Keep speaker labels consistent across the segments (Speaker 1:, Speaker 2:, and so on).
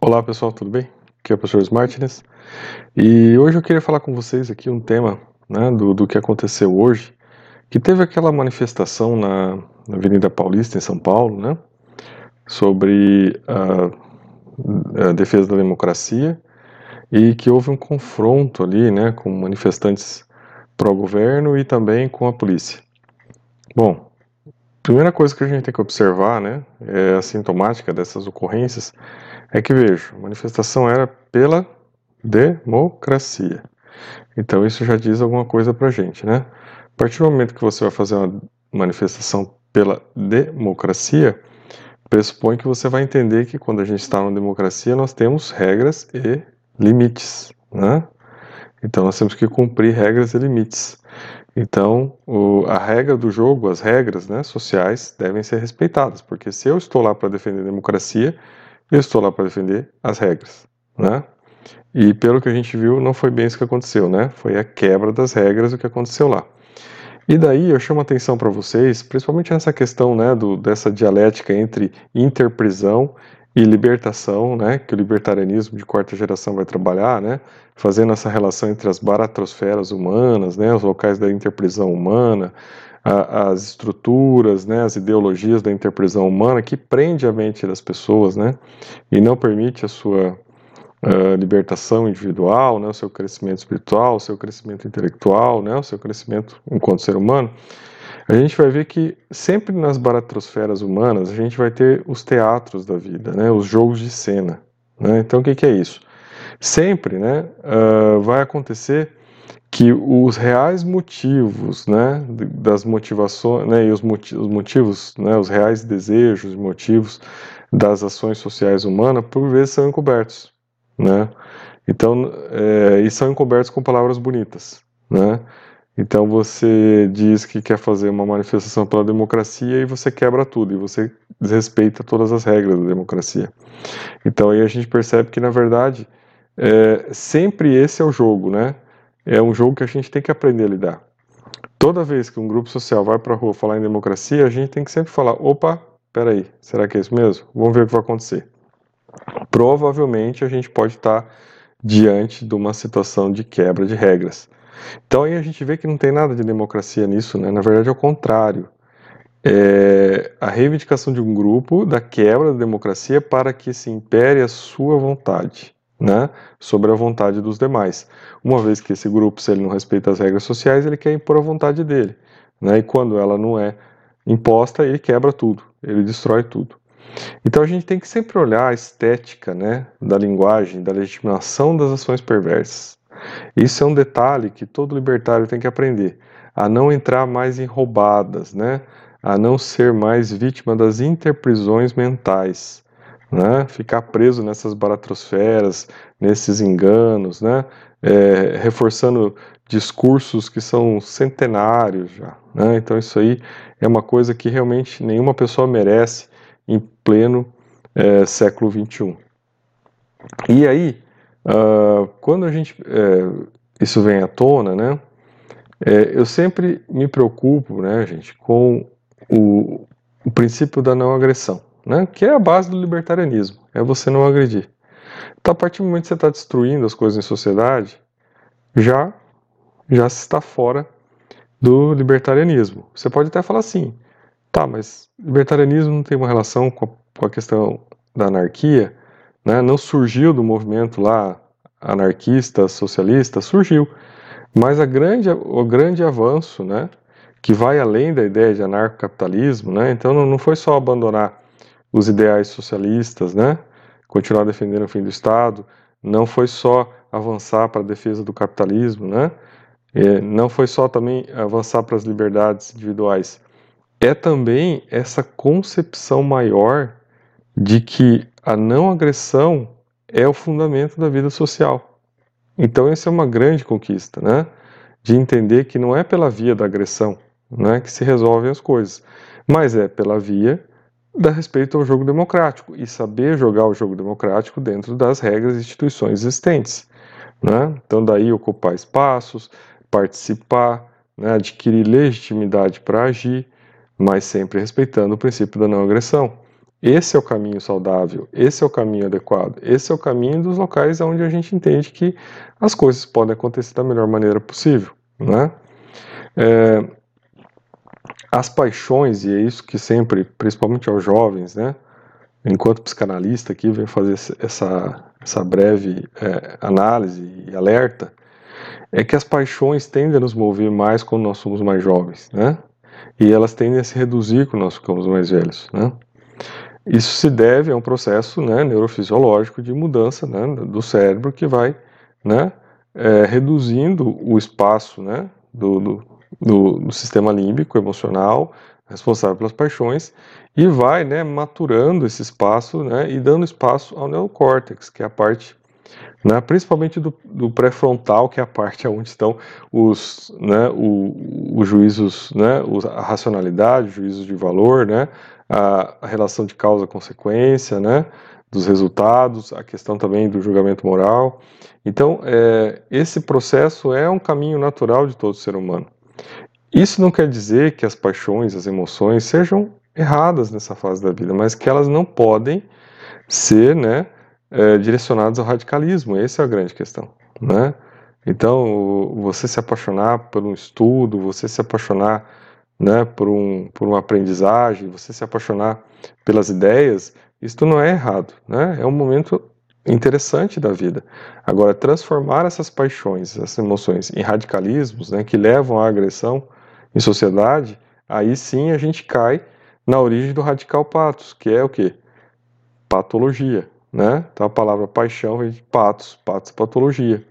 Speaker 1: Olá pessoal, tudo bem? Aqui é o professor Martins e hoje eu queria falar com vocês aqui um tema né, do, do que aconteceu hoje, que teve aquela manifestação na, na Avenida Paulista, em São Paulo, né, sobre a, a defesa da democracia e que houve um confronto ali né, com manifestantes pró-governo e também com a polícia. Bom, primeira coisa que a gente tem que observar né, é a sintomática dessas ocorrências é que vejo, a manifestação era pela democracia. Então isso já diz alguma coisa pra gente, né? A partir do momento que você vai fazer uma manifestação pela democracia, pressupõe que você vai entender que quando a gente está numa democracia nós temos regras e limites, né? Então nós temos que cumprir regras e limites. Então, o, a regra do jogo, as regras né, sociais devem ser respeitadas, porque se eu estou lá para defender a democracia, eu estou lá para defender as regras, né? E pelo que a gente viu, não foi bem isso que aconteceu, né? Foi a quebra das regras o que aconteceu lá. E daí eu chamo a atenção para vocês, principalmente nessa questão, né, do, dessa dialética entre interprisão e libertação, né, que o libertarianismo de quarta geração vai trabalhar, né, fazendo essa relação entre as baratrosferas humanas, né, os locais da interprisão humana, a, as estruturas, né, as ideologias da interprisão humana que prende a mente das pessoas, né, e não permite a sua uh, libertação individual, né, o seu crescimento espiritual, o seu crescimento intelectual, né, o seu crescimento enquanto ser humano, a gente vai ver que sempre nas baratrosferas humanas a gente vai ter os teatros da vida, né, os jogos de cena. Né? Então o que, que é isso? Sempre né, uh, vai acontecer que os reais motivos, né, das motivações, né, e os, motivos, né, os reais desejos e motivos das ações sociais humanas, por vezes são encobertos, né, então, é, e são encobertos com palavras bonitas, né, então você diz que quer fazer uma manifestação pela democracia e você quebra tudo, e você desrespeita todas as regras da democracia. Então aí a gente percebe que, na verdade, é, sempre esse é o jogo, né, é um jogo que a gente tem que aprender a lidar. Toda vez que um grupo social vai para a rua falar em democracia, a gente tem que sempre falar: opa, peraí, será que é isso mesmo? Vamos ver o que vai acontecer. Provavelmente a gente pode estar diante de uma situação de quebra de regras. Então aí a gente vê que não tem nada de democracia nisso, né? Na verdade é o contrário. É a reivindicação de um grupo da quebra da democracia para que se impere a sua vontade né, sobre a vontade dos demais. Uma vez que esse grupo, se ele não respeita as regras sociais, ele quer impor a vontade dele. Né, e quando ela não é imposta, ele quebra tudo, ele destrói tudo. Então a gente tem que sempre olhar a estética né, da linguagem, da legitimação das ações perversas. Isso é um detalhe que todo libertário tem que aprender, a não entrar mais em roubadas, né, a não ser mais vítima das interprisões mentais né? ficar preso nessas baratrosferas, nesses enganos, né? É, reforçando discursos que são centenários já. Né? Então isso aí é uma coisa que realmente nenhuma pessoa merece em pleno é, século XXI. E aí, uh, quando a gente é, isso vem à tona, né? É, eu sempre me preocupo, né, gente, com o, o princípio da não agressão né? que é a base do libertarianismo, é você não agredir. Então, a partir do momento que você está destruindo as coisas em sociedade, já, já se está fora do libertarianismo. Você pode até falar assim, tá, mas libertarianismo não tem uma relação com a, com a questão da anarquia, né? não surgiu do movimento lá anarquista, socialista, surgiu. Mas a grande, o grande avanço, né, que vai além da ideia de anarcocapitalismo, né, então não, não foi só abandonar os ideais socialistas, né? Continuar defendendo o fim do Estado, não foi só avançar para a defesa do capitalismo, né? É, não foi só também avançar para as liberdades individuais, é também essa concepção maior de que a não agressão é o fundamento da vida social. Então, essa é uma grande conquista, né? De entender que não é pela via da agressão né, que se resolvem as coisas, mas é pela via dá respeito ao jogo democrático e saber jogar o jogo democrático dentro das regras e instituições existentes. Né? Então, daí ocupar espaços, participar, né, adquirir legitimidade para agir, mas sempre respeitando o princípio da não agressão. Esse é o caminho saudável, esse é o caminho adequado, esse é o caminho dos locais onde a gente entende que as coisas podem acontecer da melhor maneira possível, né? É, as paixões, e é isso que sempre, principalmente aos jovens, né? Enquanto psicanalista aqui, venho fazer essa, essa breve é, análise e alerta, é que as paixões tendem a nos mover mais quando nós somos mais jovens, né? E elas tendem a se reduzir quando nós ficamos mais velhos, né? Isso se deve a um processo né, neurofisiológico de mudança né, do cérebro que vai né, é, reduzindo o espaço né, do, do, do, do, sistema límbico emocional responsável pelas paixões e vai né, maturando esse espaço né, e dando espaço ao neocórtex, que é a parte né, principalmente do, do pré-frontal, que é a parte onde estão os, né, o, os juízos, né, a racionalidade, os juízos de valor, né, a, relação de causa-consequência, né, dos resultados, a questão também do julgamento moral. Então, é, esse processo é um caminho natural de todo ser humano. Isso não quer dizer que as paixões, as emoções sejam erradas nessa fase da vida, mas que elas não podem ser, né, é, direcionadas ao radicalismo. Essa é a grande questão, né? Então, você se apaixonar por um estudo, você se apaixonar né, por, um, por uma aprendizagem, você se apaixonar pelas ideias, isso não é errado, né? É um momento interessante da vida. Agora, transformar essas paixões, essas emoções em radicalismos, né, que levam à agressão em sociedade, aí sim a gente cai na origem do radical patos, que é o que? Patologia, né? Então a palavra paixão vem de patos, patos patologia.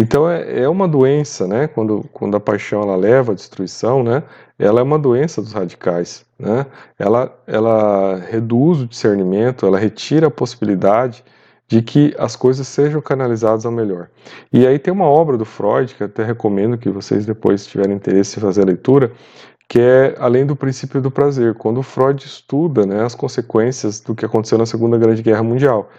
Speaker 1: Então é, é uma doença, né? Quando, quando a paixão ela leva à destruição, né? Ela é uma doença dos radicais, né? Ela, ela reduz o discernimento, ela retira a possibilidade de que as coisas sejam canalizadas ao melhor. E aí tem uma obra do Freud que até recomendo que vocês depois tiverem interesse em fazer a leitura, que é além do princípio do prazer, quando Freud estuda né, as consequências do que aconteceu na Segunda Grande Guerra Mundial.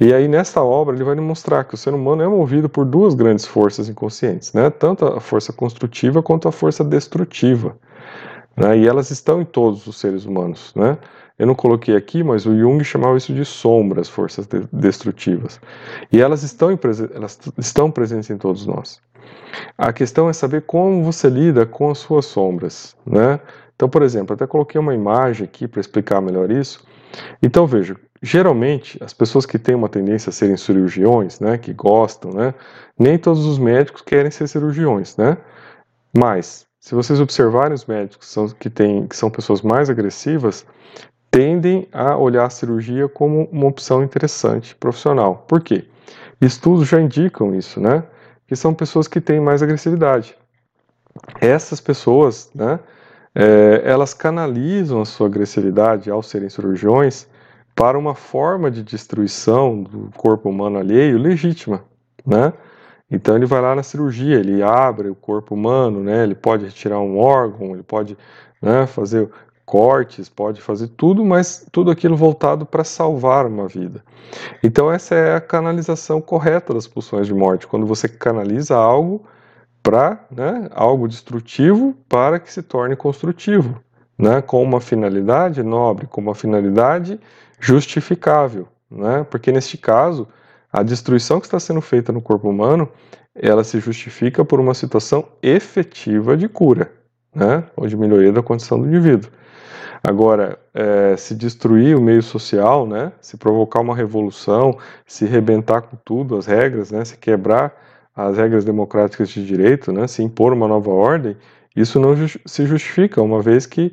Speaker 1: E aí, nesta obra, ele vai demonstrar que o ser humano é movido por duas grandes forças inconscientes, né? tanto a força construtiva quanto a força destrutiva. Né? E elas estão em todos os seres humanos. Né? Eu não coloquei aqui, mas o Jung chamava isso de sombras, forças de destrutivas. E elas estão, elas estão presentes em todos nós. A questão é saber como você lida com as suas sombras. Né? Então, por exemplo, até coloquei uma imagem aqui para explicar melhor isso. Então, veja, geralmente as pessoas que têm uma tendência a serem cirurgiões, né, que gostam, né, nem todos os médicos querem ser cirurgiões, né? Mas se vocês observarem os médicos que são, que, têm, que são pessoas mais agressivas, tendem a olhar a cirurgia como uma opção interessante profissional. Por quê? Estudos já indicam isso, né? Que são pessoas que têm mais agressividade. Essas pessoas, né? É, elas canalizam a sua agressividade ao serem cirurgiões para uma forma de destruição do corpo humano alheio legítima, né? Então ele vai lá na cirurgia, ele abre o corpo humano, né? Ele pode retirar um órgão, ele pode né, fazer cortes, pode fazer tudo, mas tudo aquilo voltado para salvar uma vida. Então essa é a canalização correta das pulsões de morte, quando você canaliza algo para né, algo destrutivo para que se torne construtivo, né, com uma finalidade nobre, com uma finalidade justificável, né, porque neste caso a destruição que está sendo feita no corpo humano, ela se justifica por uma situação efetiva de cura, né? ou de melhoria da condição do indivíduo. Agora, é, se destruir o meio social, né? se provocar uma revolução, se rebentar com tudo, as regras, né? se quebrar as regras democráticas de direito, né? se impor uma nova ordem, isso não se justifica, uma vez que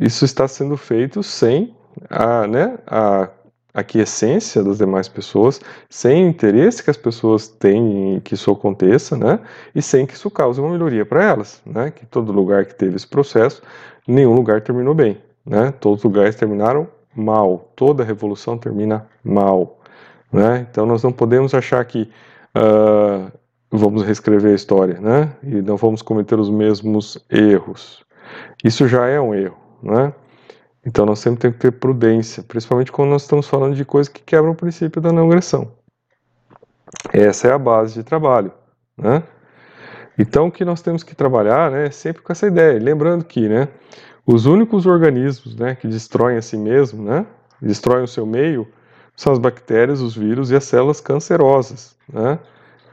Speaker 1: isso está sendo feito sem a, né, a aquiescência das demais pessoas, sem o interesse que as pessoas têm em que isso aconteça, né? E sem que isso cause uma melhoria para elas, né? Que todo lugar que teve esse processo, nenhum lugar terminou bem, né? Todos os lugares terminaram mal. Toda revolução termina mal, né? Então nós não podemos achar que uh, vamos reescrever a história, né? E não vamos cometer os mesmos erros. Isso já é um erro, né? Então nós sempre temos que ter prudência, principalmente quando nós estamos falando de coisas que quebram o princípio da não agressão. Essa é a base de trabalho, né? Então o que nós temos que trabalhar, né, é sempre com essa ideia, lembrando que, né, os únicos organismos, né, que destroem a si mesmo, né, destroem o seu meio são as bactérias, os vírus e as células cancerosas. Né?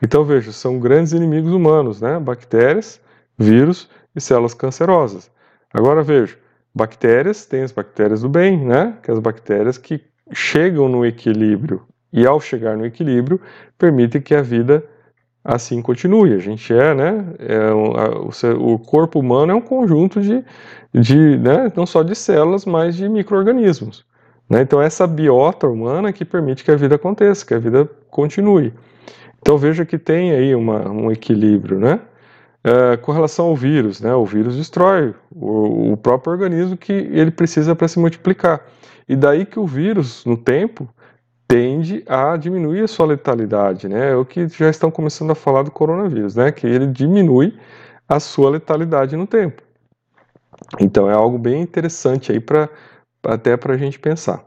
Speaker 1: Então veja, são grandes inimigos humanos, né? Bactérias, vírus e células cancerosas. Agora veja, bactérias, tem as bactérias do bem, né? Que é as bactérias que chegam no equilíbrio e ao chegar no equilíbrio permitem que a vida assim continue. A gente é, né? É, o, o, corpo humano é um conjunto de, de né, não só de células, mas de micro-organismos. Né? Então, essa biota humana que permite que a vida aconteça, que a vida continue. Então, veja que tem aí uma, um equilíbrio, né? É, com relação ao vírus, né? O vírus destrói o, o próprio organismo que ele precisa para se multiplicar. E daí que o vírus, no tempo, tende a diminuir a sua letalidade, né? É o que já estão começando a falar do coronavírus, né? Que ele diminui a sua letalidade no tempo. Então é algo bem interessante aí para até para a gente pensar.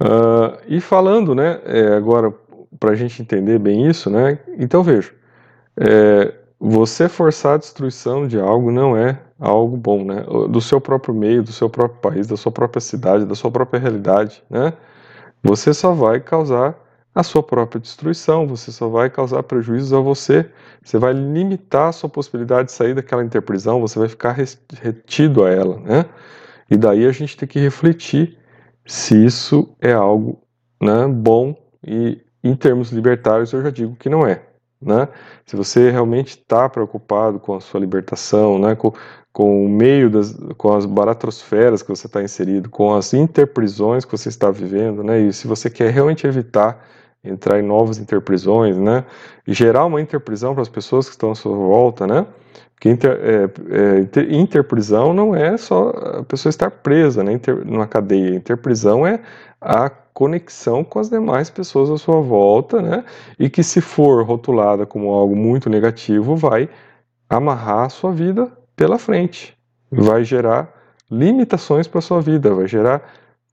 Speaker 1: Uh, e falando, né? É, agora para a gente entender bem isso, né? Então veja, é, você forçar a destruição de algo não é algo bom, né? Do seu próprio meio, do seu próprio país, da sua própria cidade, da sua própria realidade, né? você só vai causar a sua própria destruição, você só vai causar prejuízos a você, você vai limitar a sua possibilidade de sair daquela interprisão, você vai ficar retido a ela, né? E daí a gente tem que refletir se isso é algo né, bom e em termos libertários eu já digo que não é. Né? Se você realmente está preocupado com a sua libertação, né, com, com o meio das, com as baratrosferas que você está inserido, com as interprisões que você está vivendo, né, e se você quer realmente evitar entrar em novas interprisões, né, e gerar uma interprisão para as pessoas que estão à sua volta, né, porque inter, é, é, interprisão não é só a pessoa estar presa né, inter, numa cadeia, interprisão é a conexão com as demais pessoas à sua volta, né? E que se for rotulada como algo muito negativo, vai amarrar a sua vida pela frente, vai gerar limitações para a sua vida, vai gerar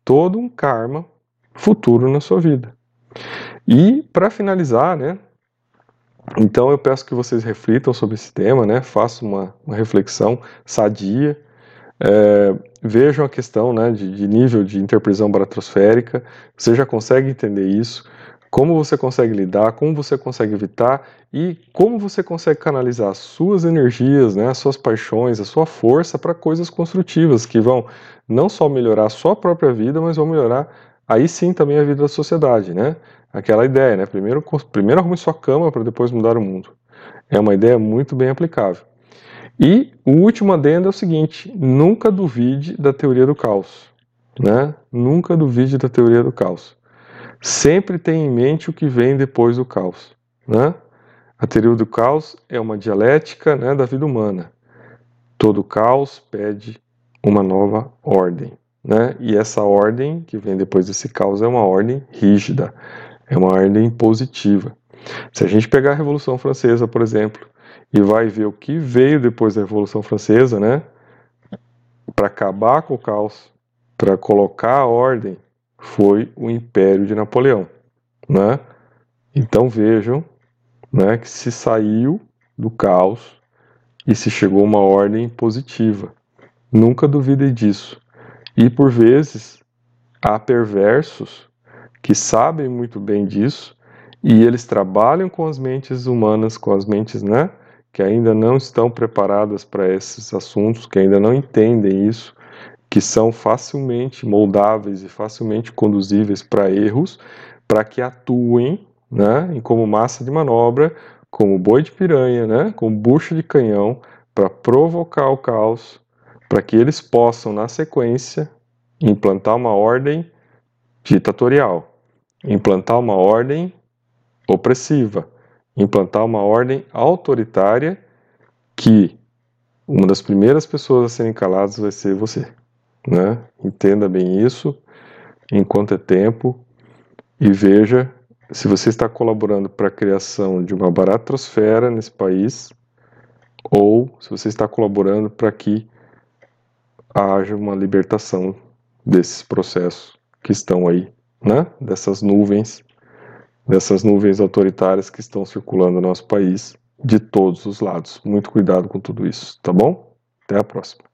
Speaker 1: todo um karma futuro na sua vida. E para finalizar, né? Então eu peço que vocês reflitam sobre esse tema, né? Façam uma, uma reflexão sadia é, vejam a questão né, de, de, nível de interprisão baratrosférica, você já consegue entender isso, como você consegue lidar, como você consegue evitar e como você consegue canalizar as suas energias, né, as suas paixões, a sua força para coisas construtivas que vão não só melhorar a sua própria vida, mas vão melhorar aí sim também a vida da sociedade, né? Aquela ideia, né? Primeiro, primeiro arrume sua cama para depois mudar o mundo. É uma ideia muito bem aplicável. E o último adendo é o seguinte: nunca duvide da teoria do caos. Né? Nunca duvide da teoria do caos. Sempre tenha em mente o que vem depois do caos. Né? A teoria do caos é uma dialética né, da vida humana. Todo caos pede uma nova ordem. Né? E essa ordem que vem depois desse caos é uma ordem rígida, é uma ordem positiva. Se a gente pegar a Revolução Francesa, por exemplo, e vai ver o que veio depois da Revolução Francesa, né? Para acabar com o caos, para colocar a ordem, foi o Império de Napoleão, né? Então vejam, né, que se saiu do caos e se chegou a uma ordem positiva. Nunca duvidem disso. E por vezes há perversos que sabem muito bem disso e eles trabalham com as mentes humanas, com as mentes, né, que ainda não estão preparadas para esses assuntos, que ainda não entendem isso, que são facilmente moldáveis e facilmente conduzíveis para erros, para que atuem né, em como massa de manobra, como boi de piranha, né, como bucha de canhão, para provocar o caos, para que eles possam, na sequência, implantar uma ordem ditatorial, implantar uma ordem opressiva, implantar uma ordem autoritária que uma das primeiras pessoas a serem caladas vai ser você. Né? Entenda bem isso enquanto é tempo e veja se você está colaborando para a criação de uma baratrosfera nesse país ou se você está colaborando para que haja uma libertação desses processos que estão aí, né? dessas nuvens dessas nuvens autoritárias que estão circulando no nosso país de todos os lados. Muito cuidado com tudo isso, tá bom? Até a próxima.